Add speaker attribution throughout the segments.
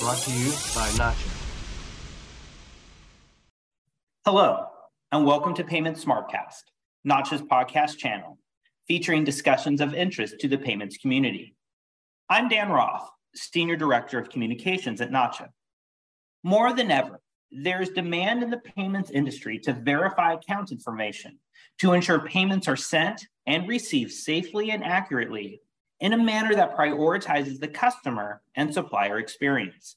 Speaker 1: brought to you by Nacha.
Speaker 2: Hello, and welcome to Payment Smartcast, Nacha's podcast channel, featuring discussions of interest to the payments community. I'm Dan Roth, Senior Director of Communications at Nacha. More than ever, there is demand in the payments industry to verify account information to ensure payments are sent and received safely and accurately in a manner that prioritizes the customer and supplier experience.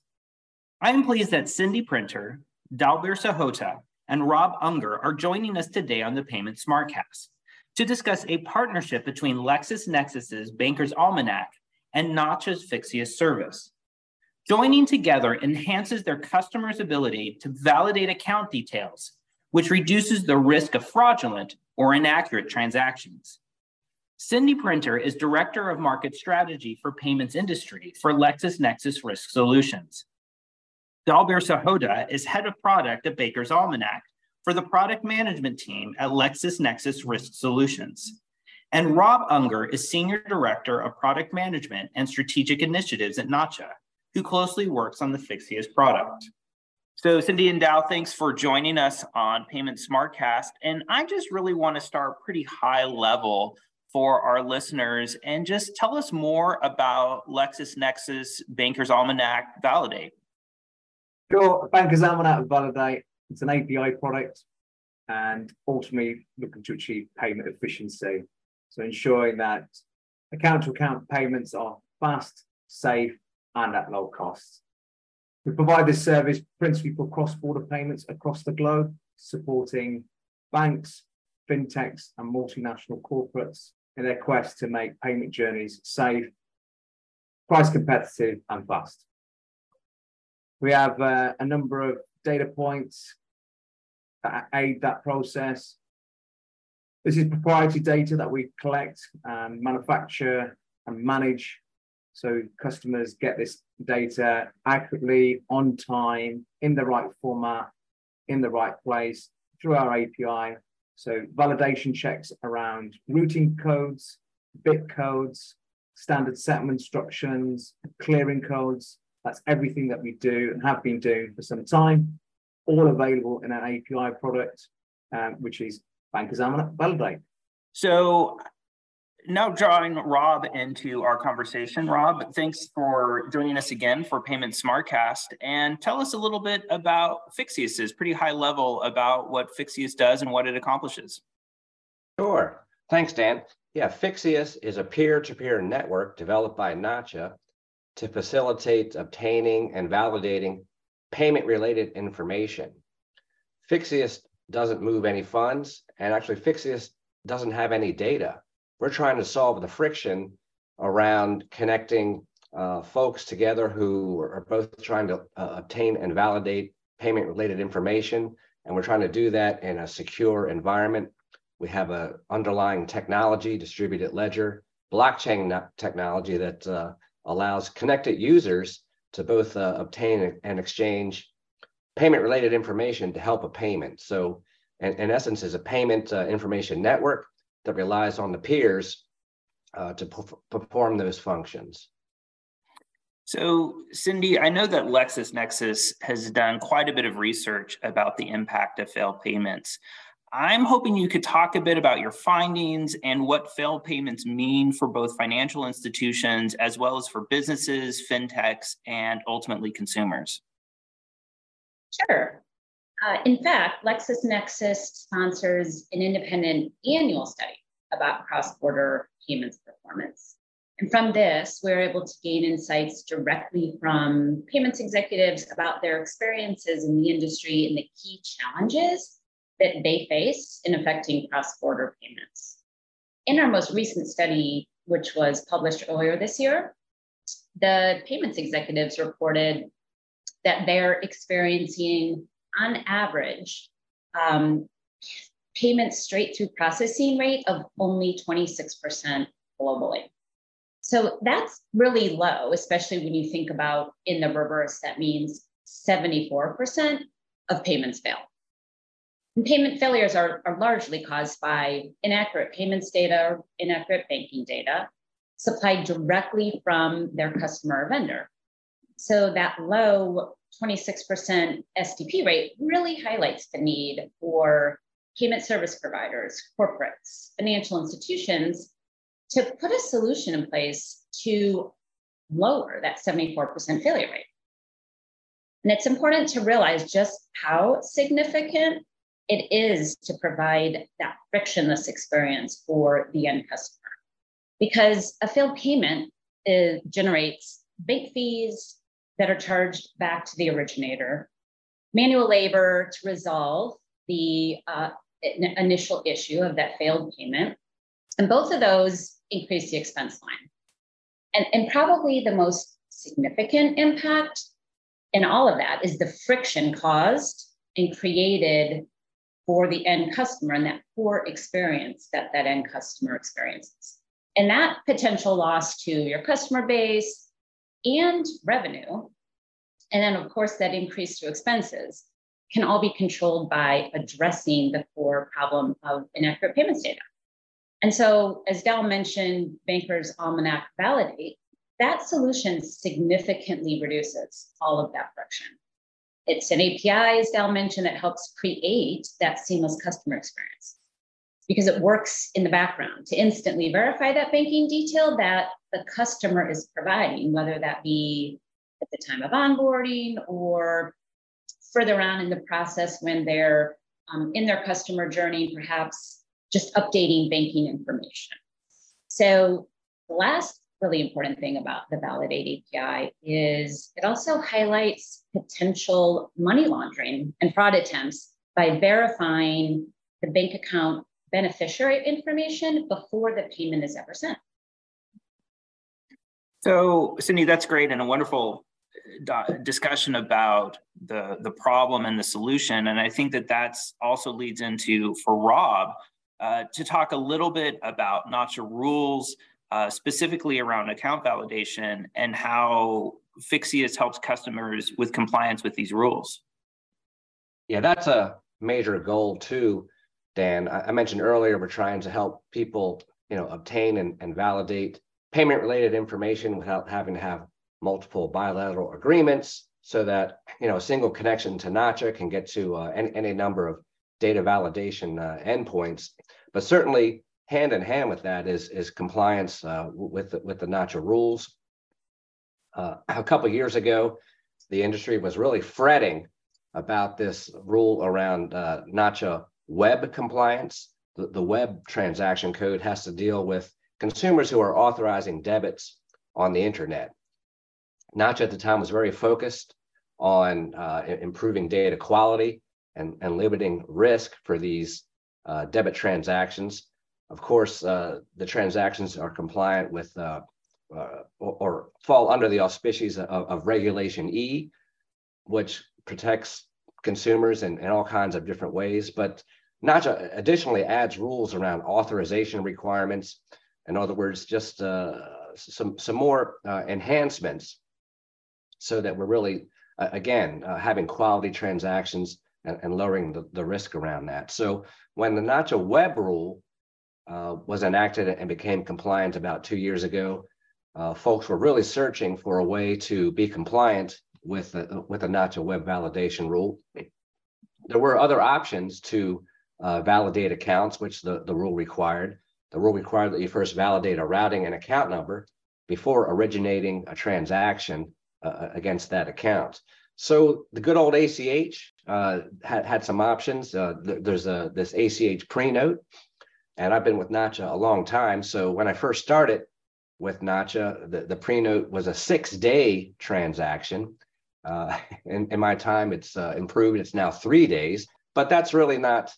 Speaker 2: I am pleased that Cindy Printer, Dalbir Sahota, and Rob Unger are joining us today on the Payment Smartcast to discuss a partnership between LexisNexis's Banker's Almanac and Nacha's Phixius service. Joining together enhances their customers' ability to validate account details, which reduces the risk of fraudulent or inaccurate transactions. Cindy Printer is Director of Market Strategy for Payments Industry for LexisNexis Risk Solutions. Dalbir Sahota is Head of Product at Banker's Almanac for the product management team at LexisNexis Risk Solutions. And Rob Unger is Senior Director of Product Management and Strategic Initiatives at Nacha, who closely works on the Phixius product. So, Cindy and Dal, thanks for joining us on Payment Smartcast. And I just really want to start pretty high level for our listeners and just tell us more about LexisNexis Banker's Almanac Validate.
Speaker 3: Sure. Banker's Almanac Validate, it's an API product and ultimately looking to achieve payment efficiency. So ensuring that account to account payments are fast, safe, and at low cost. We provide this service principally for cross border payments across the globe, supporting banks, fintechs, and multinational corporates in their quest to make payment journeys safe, price competitive, and fast. We have uh, a number of data points that aid that process. This is proprietary data that we collect and manufacture and manage so customers get this data accurately, on time, in the right format, in the right place through our API so validation checks around routing codes, BIC codes, standard settlement instructions, clearing codes. That's everything that we do and have been doing for some time, all available in an API product, um, which is Bankers Almanac Validate.
Speaker 2: So now drawing Rob into our conversation. Rob, thanks for joining us again for Payment Smartcast. And tell us a little bit about Phixius, is pretty high level about what Phixius does and what it accomplishes.
Speaker 4: Sure. Thanks, Dan. Yeah, Phixius is a peer-to-peer network developed by Nacha to facilitate obtaining and validating payment-related information. Phixius doesn't move any funds, and actually Phixius doesn't have any data. We're trying to solve the friction around connecting uh, folks together who are both trying to uh, obtain and validate payment related information. And we're trying to do that in a secure environment. We have a underlying technology, distributed ledger, blockchain technology that uh, allows connected users to both uh, obtain and exchange payment related information to help a payment. So in, in essence is a payment uh, information network that relies on the peers uh, to perform those functions.
Speaker 2: So, Cindy, I know that LexisNexis has done quite a bit of research about the impact of failed payments. I'm hoping you could talk a bit about your findings and what failed payments mean for both financial institutions as well as for businesses, fintechs, and ultimately consumers.
Speaker 5: Sure. Uh, in fact, LexisNexis sponsors an independent annual study about cross-border payments performance. And from this, we're able to gain insights directly from payments executives about their experiences in the industry and the key challenges that they face in affecting cross-border payments. In our most recent study, which was published earlier this year, the payments executives reported that they're experiencing on average, um, payment straight through processing rate of only 26% globally. So that's really low, especially when you think about in the reverse, that means 74% of payments fail. And payment failures are, are largely caused by inaccurate payments data, inaccurate banking data supplied directly from their customer or vendor. So that low 26% STP rate really highlights the need for payment service providers, corporates, financial institutions to put a solution in place to lower that 74% failure rate. And it's important to realize just how significant it is to provide that frictionless experience for the end customer. Because a failed payment is, generates bank fees that are charged back to the originator, manual labor to resolve the uh, initial issue of that failed payment. And both of those increase the expense line. And, and probably the most significant impact in all of that is the friction caused and created for the end customer and that poor experience that that end customer experiences. And that potential loss to your customer base and revenue, and then of course that increase to expenses can all be controlled by addressing the core problem of inaccurate payments data. And so, as Dal mentioned, Bankers Almanac Validate, that solution significantly reduces all of that friction. It's an API, as Dal mentioned, that helps create that seamless customer experience because it works in the background to instantly verify that banking detail that the customer is providing, whether that be at the time of onboarding or further on in the process when they're um, in their customer journey, perhaps just updating banking information. So the last really important thing about the Validate API is it also highlights potential money laundering and fraud attempts by verifying the bank account beneficiary information before the payment is ever sent.
Speaker 2: So, Cindy, that's great and a wonderful discussion about the the problem and the solution. And i think that that's also leads into for rob uh, to talk a little bit about nacha rules uh, specifically around account validation and how Phixius helps customers with compliance with these rules.
Speaker 4: Yeah that's a major goal too dan. I, I mentioned earlier we're trying to help people you know obtain and, and validate payment related information without having to have multiple bilateral agreements so that you know a single connection to Nacha can get to uh, any, any, number of data validation uh, endpoints. But certainly, hand in hand with that is is compliance uh, with the, with the Nacha rules. Uh, a couple years ago, the industry was really fretting about this rule around uh, Nacha web compliance. The, the web transaction code has to deal with consumers who are authorizing debits on the internet. Nacha at the time was very focused on uh, improving data quality and, and limiting risk for these uh, debit transactions. Of course, uh, the transactions are compliant with uh, uh, or, or, fall under the auspices of, of, Regulation E, which protects consumers in, in all kinds of different ways. But Nacha additionally adds rules around authorization requirements. In other words, just uh, some, some more enhancements so that we're really, uh, again, uh, having quality transactions and, and lowering the, the risk around that. So when the Nacha web rule uh, was enacted and became compliant about two years ago, uh, folks were really searching for a way to be compliant with the, with the Nacha web validation rule. There were other options to uh, validate accounts, which the, the rule required. The rule required that you first validate a routing and account number before originating a transaction uh, against that account. So the good old ACH uh, had, had some options. Uh, th- there's a this ACH pre-note, and I've been with Nacha a long time. So when I first started with Nacha, the, the pre-note was a six-day transaction. Uh, in, in my time, it's uh, improved. It's now three days, but that's really not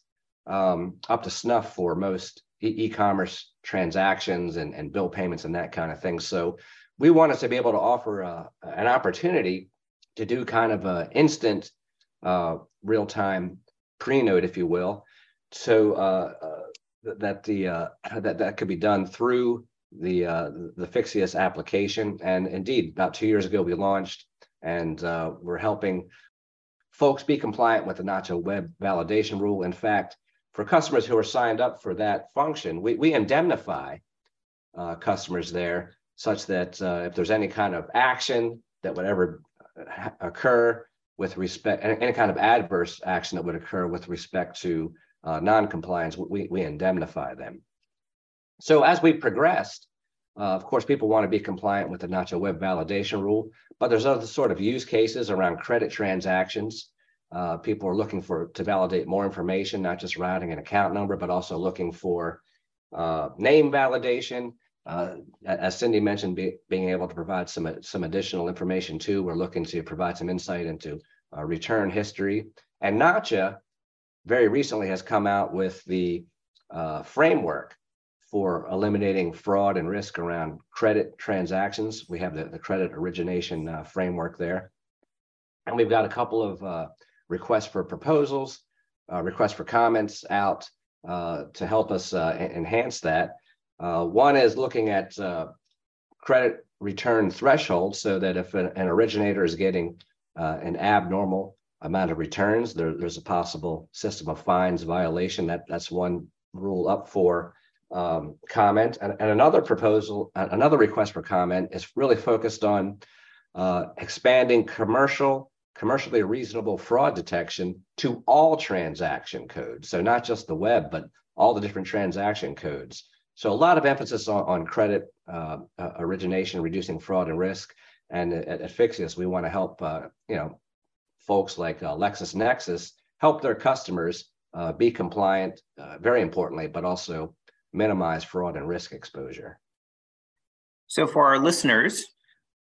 Speaker 4: um, up to snuff for most e- commerce transactions and, and bill payments and that kind of thing. So we wanted to be able to offer uh, an opportunity to do kind of an instant uh, real-time pre-note, if you will, so uh, uh that the uh, that that could be done through the uh, the Phixius application. And indeed, about two years ago, we launched, and we're helping folks be compliant with the Nacha Web Validation Rule. In fact, for customers who are signed up for that function, we, we indemnify customers there such that uh, if there's any kind of action that would ever uh, occur with respect, any kind of adverse action that would occur with respect to uh, non-compliance, we, we indemnify them. So as we progressed, uh, of course, people want to be compliant with the Nacha Web Validation Rule, but there's other sort of use cases around credit transactions. Uh, people are looking for to validate more information, not just routing an account number, but also looking for uh, name validation. Uh, as Cindy mentioned, be, being able to provide some some additional information too. We're looking to provide some insight into uh, return history. And NACHA very recently has come out with the uh, framework for eliminating fraud and risk around credit transactions. We have the, the credit origination uh, framework there. And we've got a couple of requests for proposals, uh, requests for comments out uh, to help us uh, enhance that. Uh, one is looking at credit return thresholds so that if an, an originator is getting an abnormal amount of returns, there, there's a possible system of fines violation. That, that's one rule up for um, comment. And, and, another proposal, another request for comment is really focused on uh, expanding commercial, commercially reasonable fraud detection to all transaction codes. So not just the web, but all the different transaction codes. So a lot of emphasis on, on credit uh, uh, origination, reducing fraud and risk. And at, at Phixius, we want to help, uh, you know, folks like uh, LexisNexis help their customers uh, be compliant, very importantly, but also minimize fraud and risk exposure.
Speaker 2: So, for our listeners,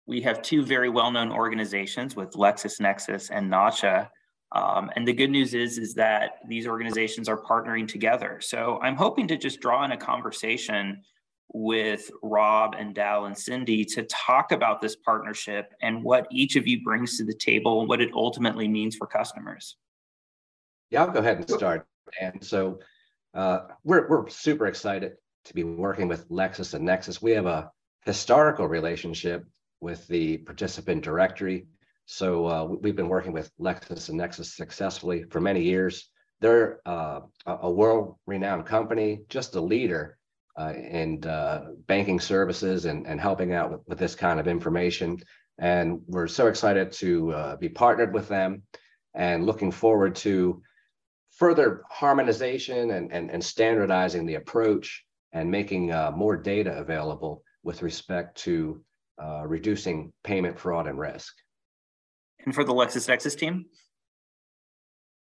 Speaker 2: we have two very well-known organizations with LexisNexis and Nacha. Um, and the good news is, is that these organizations are partnering together. So I'm hoping to just draw in a conversation with Rob and Dal and Cindy to talk about this partnership and what each of you brings to the table and what it ultimately means for customers.
Speaker 4: Yeah, I'll go ahead and start. And so uh, we're, we're super excited to be working with Lexis and Nexis. We have a historical relationship with the participant directory. So uh, we've been working with Lexis and Nexis successfully for many years. They're uh, a world-renowned company, just a leader uh, in uh, banking services and, and helping out with, with, this kind of information. And we're so excited to uh, be partnered with them and looking forward to further harmonization and, and, and standardizing the approach and making uh, more data available with respect to uh, reducing payment fraud and risk.
Speaker 2: And for the LexisNexis team?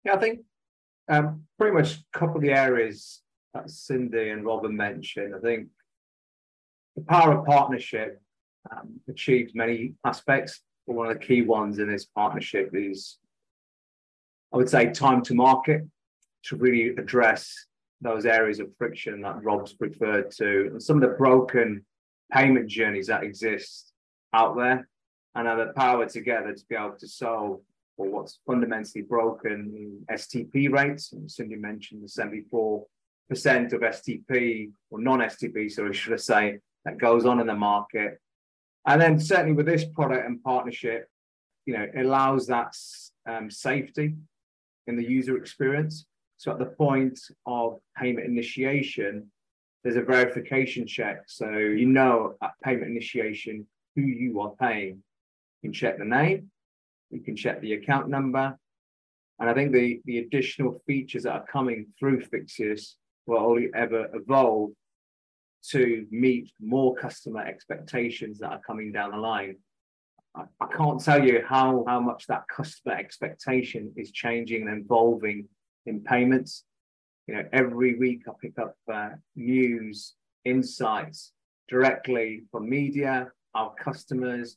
Speaker 3: Yeah, I think um, pretty much a couple of the areas that Cindy and Robin mentioned. I think the power of partnership um, achieves many aspects, but one of the key ones in this partnership is I would say, time to market to really address those areas of friction that Rob's referred to and some of the broken payment journeys that exist out there and have the power together to be able to solve or what's fundamentally broken in STP rates. And Cindy mentioned the 74% of STP or non-STP, so should I say, that goes on in the market. And then certainly with this product and partnership, you know, it allows that um, safety in the user experience. So at the point of payment initiation, there's a verification check. So you know at payment initiation who you are paying. You can check the name, you can check the account number. And I think the, the additional features that are coming through Phixius will only ever evolve to meet more customer expectations that are coming down the line. I, can't tell you how, how much that customer expectation is changing and evolving in payments. You know, every week I pick up uh, news, insights directly from media, our customers,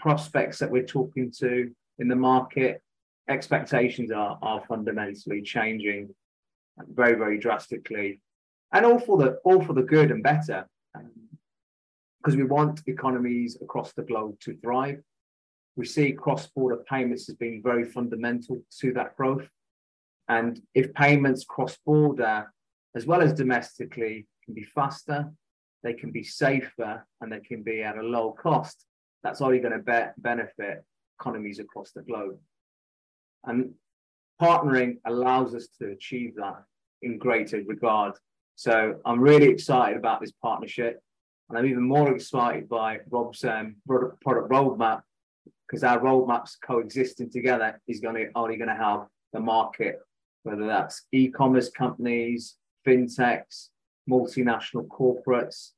Speaker 3: prospects that we're talking to in the market. Expectations are, are fundamentally changing very, very drastically, and all for the all for the good and better. Um, because we want economies across the globe to thrive. We see cross-border payments as being very fundamental to that growth. And if payments cross-border, as well as domestically, can be faster, they can be safer, and they can be at a low cost, that's only going to be- benefit economies across the globe. And partnering allows us to achieve that in greater regard. So I'm really excited about this partnership. And I'm even more excited by Rob's um, product, product roadmap because our roadmaps coexisting together is going to only going to help the market, whether that's e-commerce companies, fintechs, multinational corporates.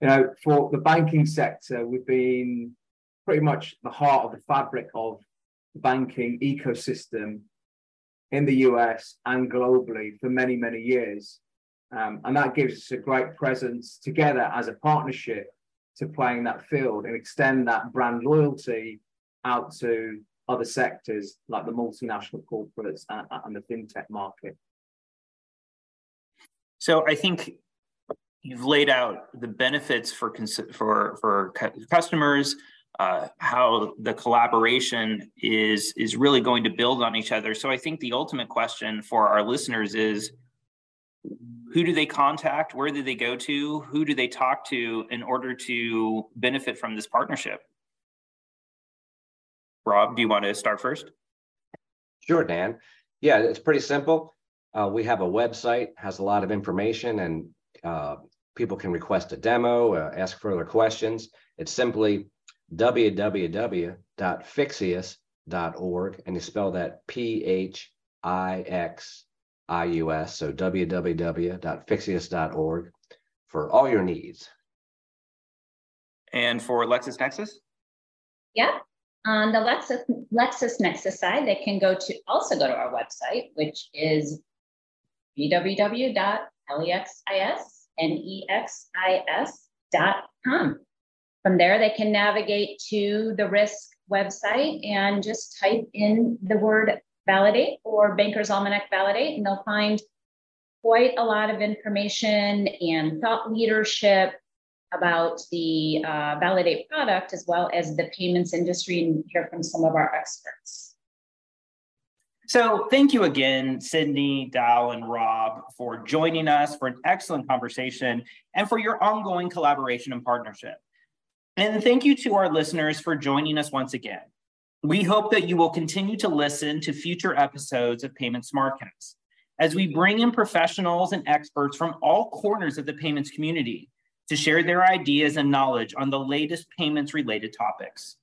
Speaker 3: You know, for the banking sector, we've been pretty much the heart of the fabric of the banking ecosystem in the US and globally for many, many years. Um, and that gives us a great presence together as a partnership to play in that field and extend that brand loyalty out to other sectors like the multinational corporates and, and the fintech market.
Speaker 2: So I think you've laid out the benefits for for for customers, uh, how the collaboration is is really going to build on each other. So I think the ultimate question for our listeners is who do they contact? Where do they go to? Who do they talk to in order to benefit from this partnership? Rob, do you want to start first?
Speaker 4: Sure, Dan. Yeah, it's pretty simple. Uh, we have a website, has a lot of information, and uh, people can request a demo, uh, ask further questions. It's simply www.phixius.org, and you spell that P H I X I U S. So www.phixius.org for all your needs.
Speaker 2: And for LexisNexis?
Speaker 5: Yeah, on the Lexis, LexisNexis side, they can go to also go to our website, which is www.lexisnexis.com. From there, they can navigate to the risk website and just type in the word validate or Banker's Almanac validate, and they'll find quite a lot of information and thought leadership about the uh, validate product as well as the payments industry and hear from some of our experts.
Speaker 2: So thank you again, Cindy, Dal, and Rob for joining us for an excellent conversation and for your ongoing collaboration and partnership. And thank you to our listeners for joining us once again. We hope that you will continue to listen to future episodes of Payment Smartcast as we bring in professionals and experts from all corners of the payments community to share their ideas and knowledge on the latest payments related topics.